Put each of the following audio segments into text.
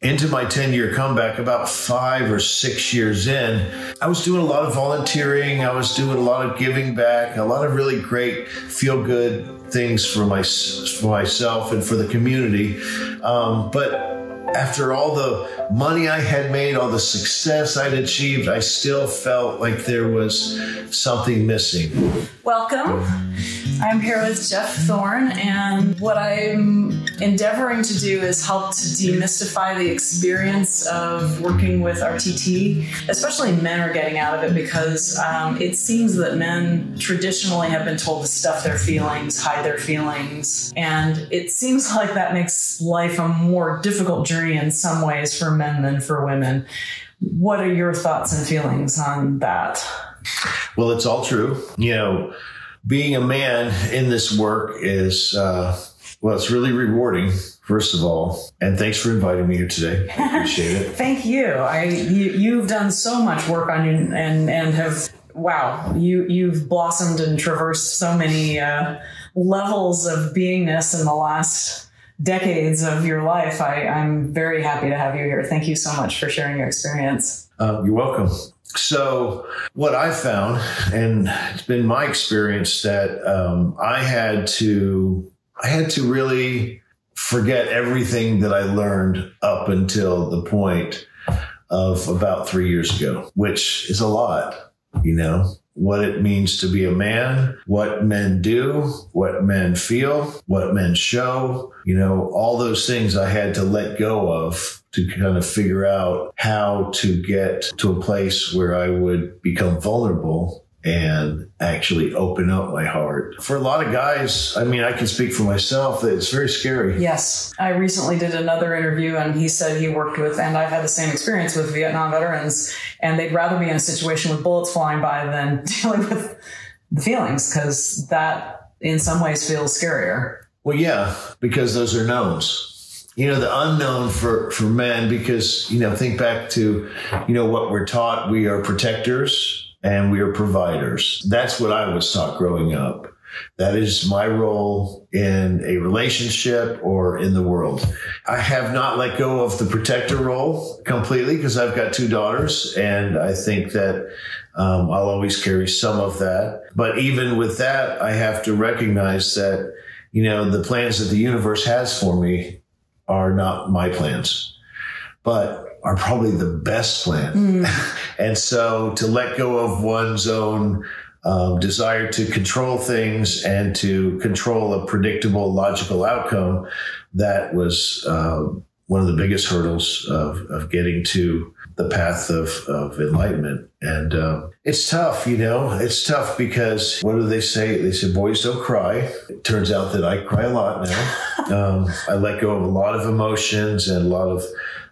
into my 10 year comeback, about five or six years in, I was doing a lot of volunteering. I was doing a lot of giving back, a lot of really great feel good things for, my, for myself and for the community. Um, but after all the money I had made, all the success I'd achieved, I still felt like there was something missing. Welcome. I'm here with Jeff Thorne, and what I'm endeavoring to do is help to demystify the experience of working with RTT. Especially men are getting out of it because um, it seems that men traditionally have been told to stuff their feelings, hide their feelings, and it seems like that makes life a more difficult journey in some ways for men than for women. What are your thoughts and feelings on that? Well, it's all true. You know, being a man in this work is, uh, well, it's really rewarding, first of all. And thanks for inviting me here today. I appreciate it. Thank you. I you, you've done so much work on you and and have wow you you've blossomed and traversed so many uh, levels of beingness in the last decades of your life. I, I'm very happy to have you here. Thank you so much for sharing your experience. Uh, you're welcome. So, what I found, and it's been my experience that um, I had to, I had to really forget everything that I learned up until the point of about three years ago, which is a lot, you know, what it means to be a man, what men do, what men feel, what men show, you know, all those things I had to let go of to kind of figure out how to get to a place where I would become vulnerable and actually open up my heart. For a lot of guys, I mean, I can speak for myself, that it's very scary. Yes. I recently did another interview and he said he worked with, and I've had the same experience with Vietnam veterans, and they'd rather be in a situation with bullets flying by than dealing with the feelings because that in some ways feels scarier. Well, yeah, because those are knowns you know the unknown for for men because you know think back to you know what we're taught we are protectors and we are providers that's what i was taught growing up that is my role in a relationship or in the world. I have not let go of the protector role completely because I've got two daughters and I think that um, I'll always carry some of that. But even with that, I have to recognize that, you know, the plans that the universe has for me are not my plans, but are probably the best plan. Mm. and so to let go of one's own um, desire to control things and to control a predictable, logical outcome, that was uh, one of the biggest hurdles of, of getting to the path of, of enlightenment. And uh, it's tough, you know, it's tough because what do they say? They say, boys don't cry. It turns out that I cry a lot now. um, I let go of a lot of emotions and a lot of,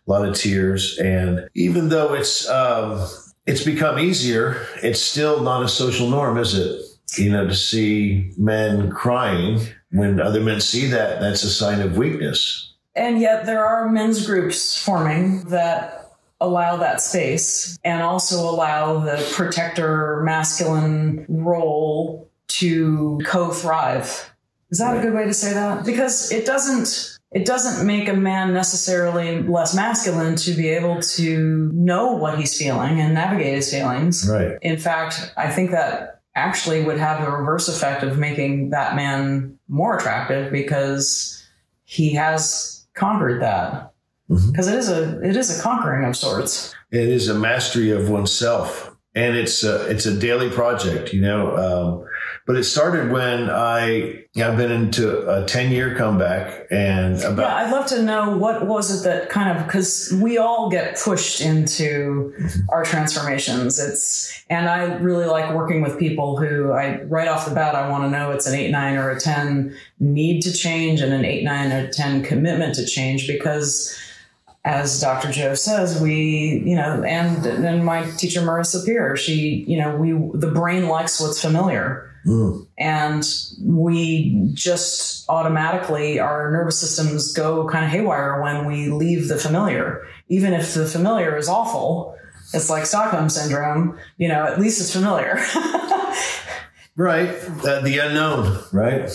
a lot of tears. And even though it's, um, it's become easier, it's still not a social norm, is it? You know, to see men crying when other men see that, that's a sign of weakness. And yet there are men's groups forming that allow that space and also allow the protector masculine role to co-thrive. Is that right. a good way to say that? Because it doesn't it doesn't make a man necessarily less masculine to be able to know what he's feeling and navigate his feelings. Right. In fact, I think that actually would have the reverse effect of making that man more attractive because he has conquered that. Because mm-hmm. it is a it is a conquering of sorts. It is a mastery of oneself, and it's a, it's a daily project, you know. Um, but it started when I I've been into a ten year comeback, and about yeah, I'd love to know what was it that kind of because we all get pushed into our transformations. It's and I really like working with people who I right off the bat I want to know it's an eight nine or a ten need to change and an eight nine or ten commitment to change because as Dr. Joe says, we, you know, and then my teacher Marissa Peer, she, you know, we the brain likes what's familiar. Mm. And we just automatically, our nervous systems go kind of haywire when we leave the familiar. Even if the familiar is awful, it's like Stockholm syndrome, you know, at least it's familiar. right. Uh, the unknown, right?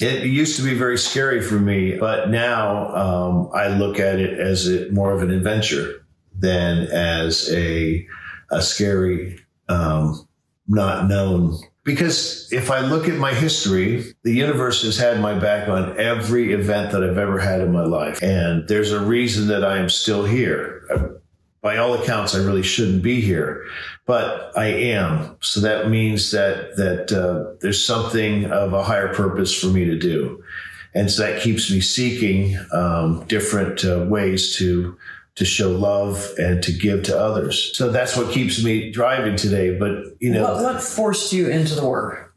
It used to be very scary for me, but now um, I look at it as a, more of an adventure than as a a scary, um, not known. Because if I look at my history, the universe has had my back on every event that I've ever had in my life, and there's a reason that I am still here. By all accounts, I really shouldn't be here, but I am. So that means that that uh, there's something of a higher purpose for me to do, and so that keeps me seeking um, different uh, ways to to show love and to give to others. So that's what keeps me driving today. But you know, what, what forced you into the work?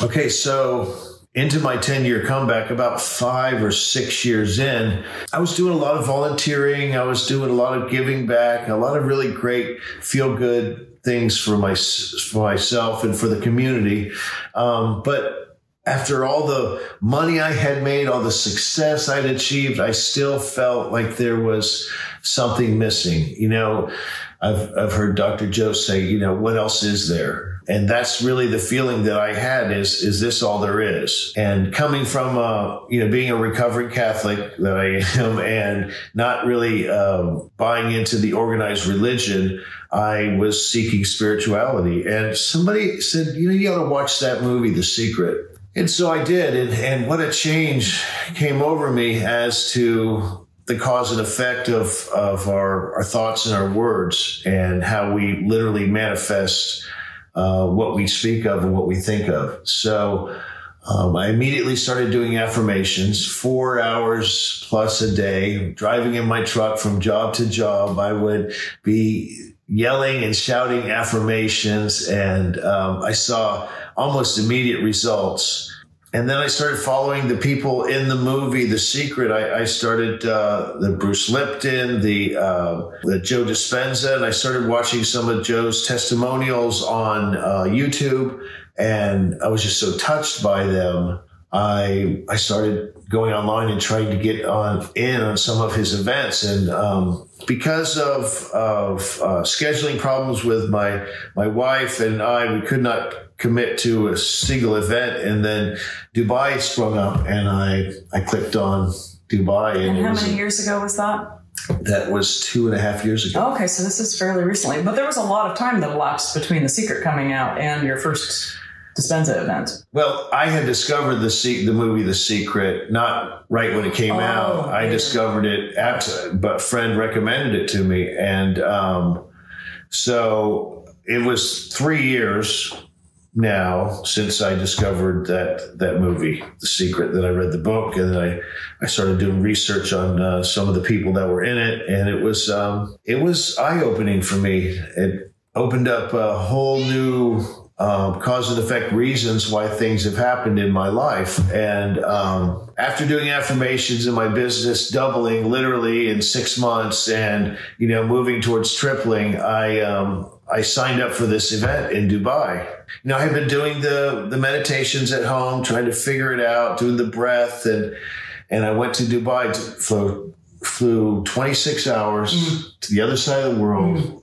Okay, so into my 10 year comeback, about five or six years in, I was doing a lot of volunteering. I was doing a lot of giving back, a lot of really great feel good things for my for myself and for the community. Um, but after all the money I had made, all the success I'd achieved, I still felt like there was something missing. You know, I've, I've heard Dr. Joe say, you know, what else is there? And that's really the feeling that I had is, is this all there is? And coming from, uh, you know, being a recovering Catholic that I am and not really, uh, buying into the organized religion, I was seeking spirituality. And somebody said, you know, you got to watch that movie, The Secret. And so I did. And, and what a change came over me as to the cause and effect of, of our, our thoughts and our words and how we literally manifest uh, what we speak of and what we think of. So um, I immediately started doing affirmations, four hours plus a day, driving in my truck from job to job. I would be yelling and shouting affirmations, and um, I saw almost immediate results. And then I started following the people in the movie The Secret. I, I started uh, the Bruce Lipton, the uh, the Joe Dispenza, and I started watching some of Joe's testimonials on uh, YouTube. And I was just so touched by them. I I started going online and trying to get on in on some of his events, and um, because of of uh, scheduling problems with my my wife and I, we could not commit to a single event. And then Dubai sprung up, and I I clicked on Dubai. And, and how many years ago was that? That was two and a half years ago. okay, so this is fairly recently, but there was a lot of time that elapsed between The Secret coming out and your first Dispenza event. Well, I had discovered the the movie The Secret not right when it came oh, out. I discovered it after, but friend recommended it to me, and um, so it was three years now since I discovered that that movie, The Secret. That I read the book, and I I started doing research on uh, some of the people that were in it, and it was um, it was eye opening for me. It opened up a whole new um, cause and effect reasons why things have happened in my life. And um, after doing affirmations in my business, doubling literally in six months, and you know moving towards tripling, I um, I signed up for this event in Dubai. You know, I had been doing the the meditations at home, trying to figure it out, doing the breath, and and I went to Dubai to, flew flew 26 hours mm. to the other side of the world. Mm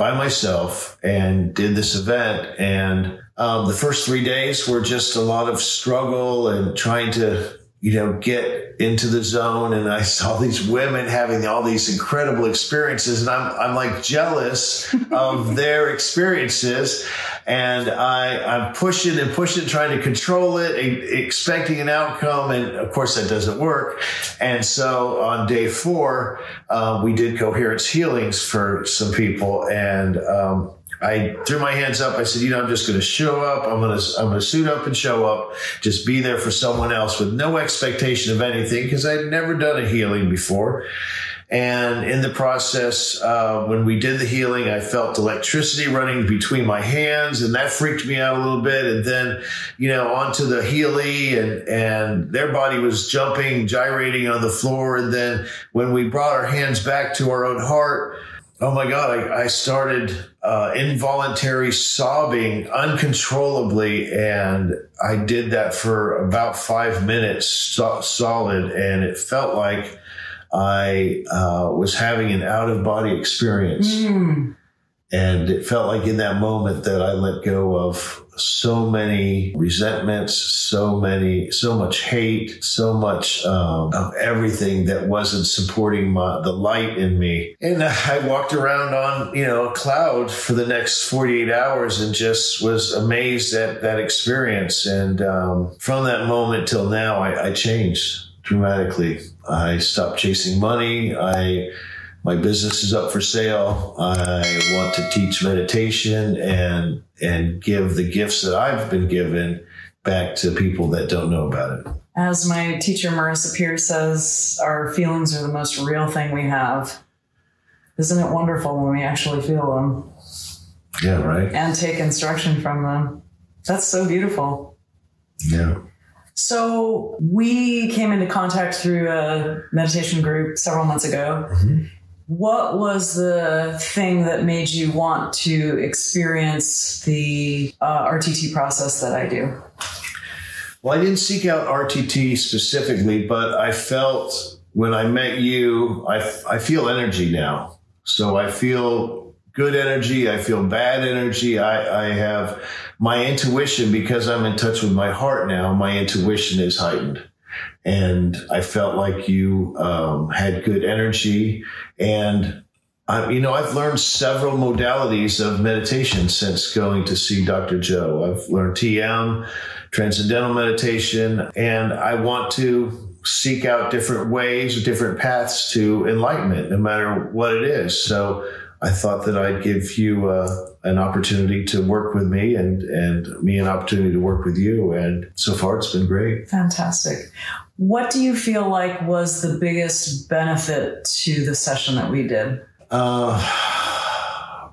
by myself and did this event. And um, the first three days were just a lot of struggle and trying to, you know, get into the zone. And I saw these women having all these incredible experiences. And I'm, I'm like jealous of their experiences and I, I'm pushing and pushing, trying to control it, expecting an outcome. And of course, that doesn't work. And so on day four, uh, we did coherence healings for some people. And, um, I threw my hands up. I said, you know, I'm just going to show up. I'm going to, I'm going to suit up and show up, just be there for someone else with no expectation of anything because I'd never done a healing before. And in the process, uh, when we did the healing, I felt electricity running between my hands, and that freaked me out a little bit. And then, you know, onto the Healy, and and their body was jumping, gyrating on the floor. And then when we brought our hands back to our own heart, oh my God, I, I started uh, involuntary sobbing uncontrollably, and I did that for about five minutes so- solid, and it felt like I uh, was having an out of body experience. Mm. And it felt like in that moment that I let go of so many resentments, so many, so much hate, so much um, of everything that wasn't supporting my, the light in me. And I walked around on, you know, a cloud for the next 48 hours and just was amazed at that experience. And um, from that moment till now, I, I changed dramatically. I stopped chasing money. I my business is up for sale. I want to teach meditation and and give the gifts that I've been given back to people that don't know about it. As my teacher Marissa Peer says, our feelings are the most real thing we have. Isn't it wonderful when we actually feel them? Yeah, right. And take instruction from them. That's so beautiful. Yeah. So we came into contact through a meditation group several months ago. Mm-hmm. What was the thing that made you want to experience the uh, RTT process that I do? Well, I didn't seek out RTT specifically, but I felt when I met you, I, I feel energy now. So I feel good energy. I feel bad energy. I, I have my intuition because I'm in touch with my heart now. My intuition is heightened and I felt like you um, had good energy. And I, you know, I've learned several modalities of meditation since going to see Dr. Joe. I've learned TM, transcendental meditation, and I want to seek out different ways, or different paths to enlightenment, no matter what it is. So I thought that I'd give you uh, an opportunity to work with me and, and me an opportunity to work with you. And so far, it's been great. Fantastic. What do you feel like was the biggest benefit to the session that we did? Uh,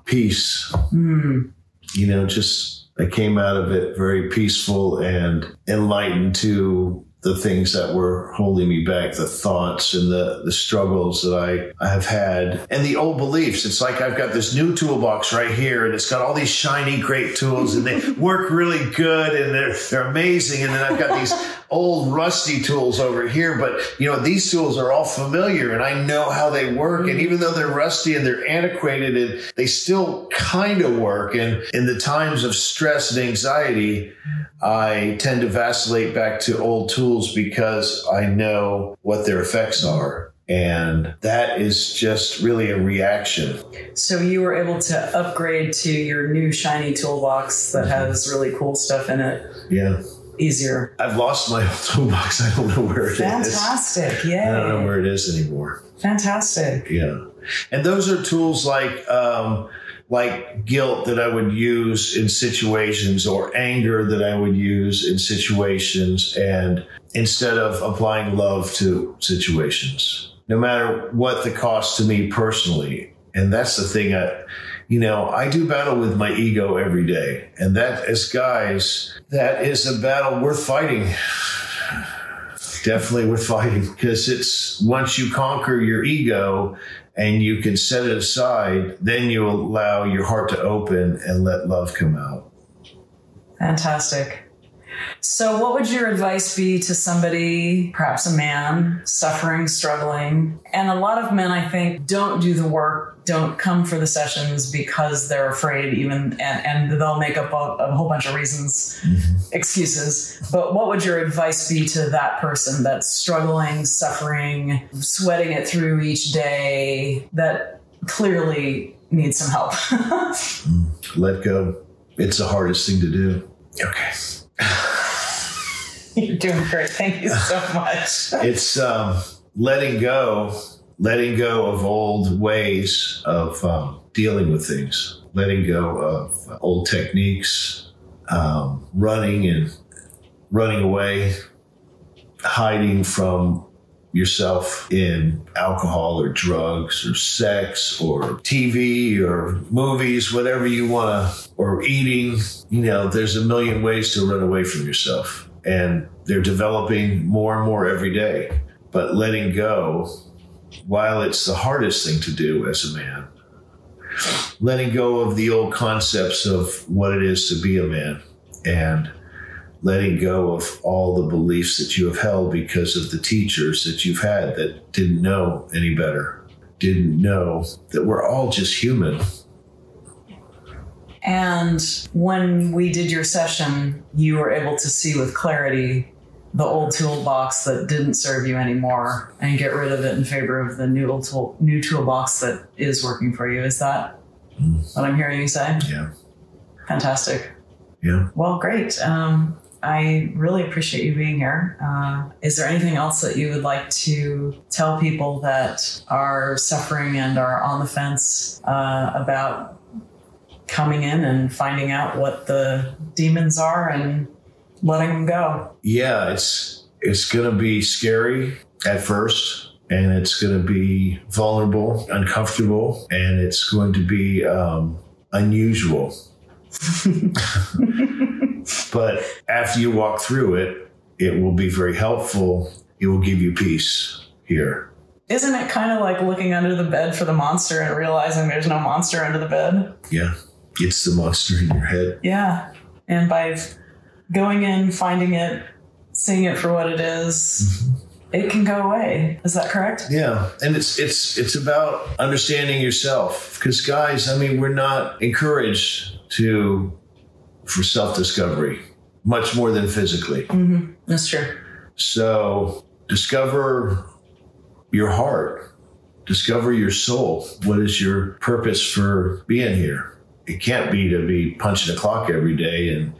peace. Mm. You know, just I came out of it very peaceful and enlightened to the things that were holding me back, the thoughts and the, the struggles that I, I have had and the old beliefs. It's like I've got this new toolbox right here and it's got all these shiny, great tools and they work really good and they're, they're amazing. And then I've got these old rusty tools over here, but you know, these tools are all familiar and I know how they work. And even though they're rusty and they're antiquated and they still kind of work. And in the times of stress and anxiety, I tend to vacillate back to old tools because I know what their effects are. And that is just really a reaction. So you were able to upgrade to your new shiny toolbox that mm-hmm. has really cool stuff in it. Yeah. Easier. I've lost my old toolbox. I don't know where it Fantastic. is. Fantastic. Yeah. I don't know where it is anymore. Fantastic. Yeah. And those are tools like, um, like guilt that I would use in situations or anger that I would use in situations and instead of applying love to situations, no matter what the cost to me personally. And that's the thing I, you know, I do battle with my ego every day. And that as guys, that is a battle worth fighting. Definitely worth fighting because it's once you conquer your ego and you can set it aside, then you allow your heart to open and let love come out. Fantastic. So, what would your advice be to somebody, perhaps a man, suffering, struggling? And a lot of men, I think, don't do the work, don't come for the sessions because they're afraid, even, and, and they'll make up a, a whole bunch of reasons, mm-hmm. excuses. But what would your advice be to that person that's struggling, suffering, sweating it through each day, that clearly needs some help? Let go. It's the hardest thing to do. Okay. You're doing great. Thank you so much. it's um, letting go, letting go of old ways of um, dealing with things, letting go of old techniques, um, running and running away, hiding from yourself in alcohol or drugs or sex or TV or movies, whatever you want to, or eating. You know, there's a million ways to run away from yourself. And they're developing more and more every day. But letting go, while it's the hardest thing to do as a man, letting go of the old concepts of what it is to be a man and letting go of all the beliefs that you have held because of the teachers that you've had that didn't know any better, didn't know that we're all just human. And when we did your session, you were able to see with clarity the old toolbox that didn't serve you anymore and get rid of it in favor of the new tool, new toolbox that is working for you. Is that what I'm hearing you say? Yeah. Fantastic. Yeah. Well, great. Um, I really appreciate you being here. Uh, is there anything else that you would like to tell people that are suffering and are on the fence uh, about coming in and finding out what the demons are and letting them go? Yeah, it's it's going to be scary at first and it's going to be vulnerable, uncomfortable, and it's going to be um, unusual. but after you walk through it, it will be very helpful. It will give you peace here. Isn't it kind of like looking under the bed for the monster and realizing there's no monster under the bed? Yeah, it's the monster in your head. Yeah. And by going in, finding it, seeing it for what it is, it can go away. Is that correct? Yeah, and it's it's it's about understanding yourself because guys, I mean, we're not encouraged to for self discovery much more than physically. Mm-hmm. That's true. So discover your heart, discover your soul. What is your purpose for being here? It can't be to be punching a clock every day and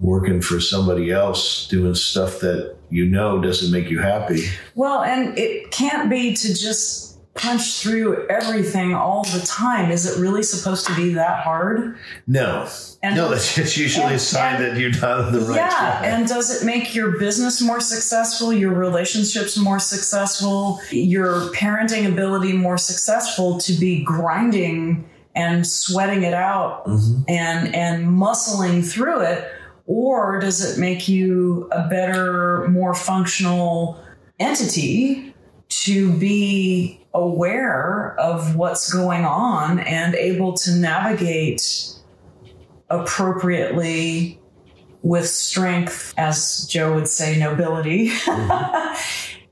working for somebody else doing stuff that you know doesn't make you happy. Well, and it can't be to just punch through everything all the time. Is it really supposed to be that hard? No. And- no, that's it's usually a sign and- that you're not on the right yeah, track. and does it make your business more successful, your relationships more successful, your parenting ability more successful to be grinding and sweating it out Mhm. and and muscling through it or does it make you a better more functional entity to be aware of what's going on and able to navigate appropriately with strength as joe would say nobility?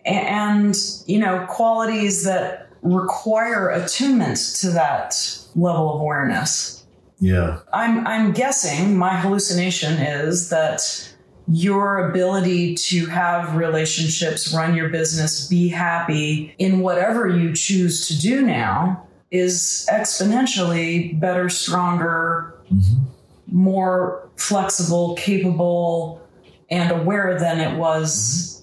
And you know qualities that require attunement to that level of awareness Yeah. I'm I'm guessing my hallucination is that your ability to have relationships, run your business, be happy in whatever you choose to do now is exponentially better, stronger, Mhm. more flexible, capable, and aware than it was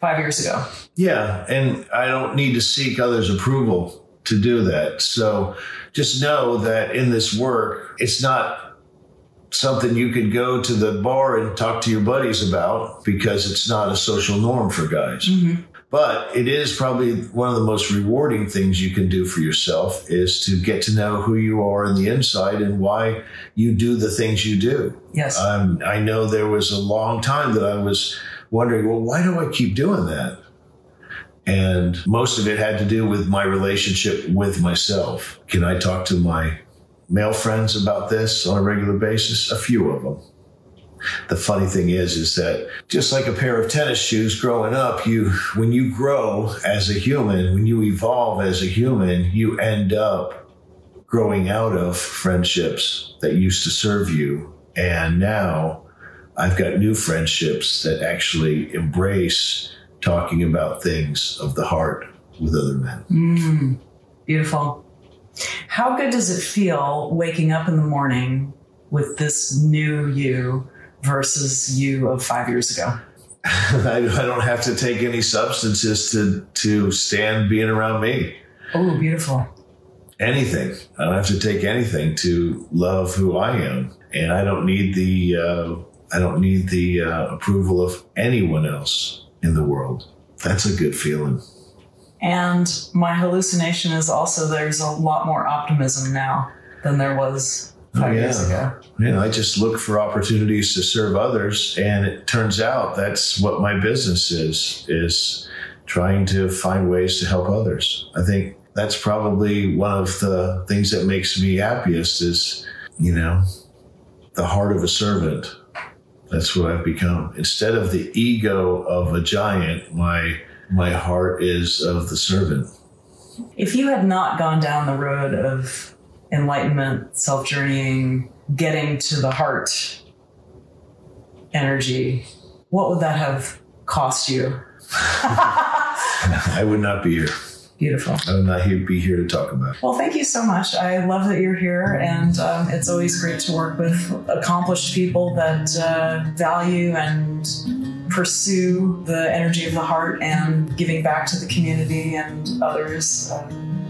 five years ago. Yeah, and I don't need to seek others' approval to do that. So just know that in this work, it's not something you could go to the bar and talk to your buddies about because it's not a social norm for guys. But it is probably one of the most rewarding things you can do for yourself is to get to know who you are on the inside and why you do the things you do. Yes. Um, I know there was a long time that I was wondering, well, why do I keep doing that? And most of it had to do with my relationship with myself. Can I talk to my male friends about this on a regular basis? A few of them. The funny thing is, is that just like a pair of tennis shoes growing up, you, when you grow as a human, when you evolve as a human, you end up growing out of friendships that used to serve you. And now I've got new friendships that actually embrace talking about things of the heart with other men. Mm, beautiful. How good does it feel waking up in the morning with this new you versus you of five years ago? I, I don't have to take any substances to to stand being around me. Oh, beautiful. Anything. I don't have to take anything to love who I am, and I don't need the uh, I don't need the uh, approval of anyone else in the world. That's a good feeling. And my hallucination is also there's a lot more optimism now than there was oh, five Oh, yeah. years ago. Know, I just look for opportunities to serve others, and it turns out that's what my business is: is trying to find ways to help others. I think that's probably one of the things that makes me happiest is, you know, the heart of a servant. That's what I've become. Instead of the ego of a giant, my my heart is of the servant. If you had not gone down the road of enlightenment, self journeying, getting to the heart energy, what would that have cost you? I would not be here. Beautiful. And I here, be here to talk about it. Well, thank you so much. I love that you're here, and um, it's always great to work with accomplished people that uh, value and pursue the energy of the heart and giving back to the community and others,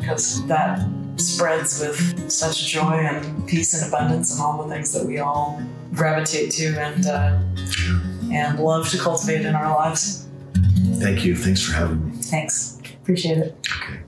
because that spreads with such joy and peace and abundance and all the things that we all gravitate to and uh, and love to cultivate in our lives. Thank you. Thanks for having me. Thanks. Appreciate it. Okay.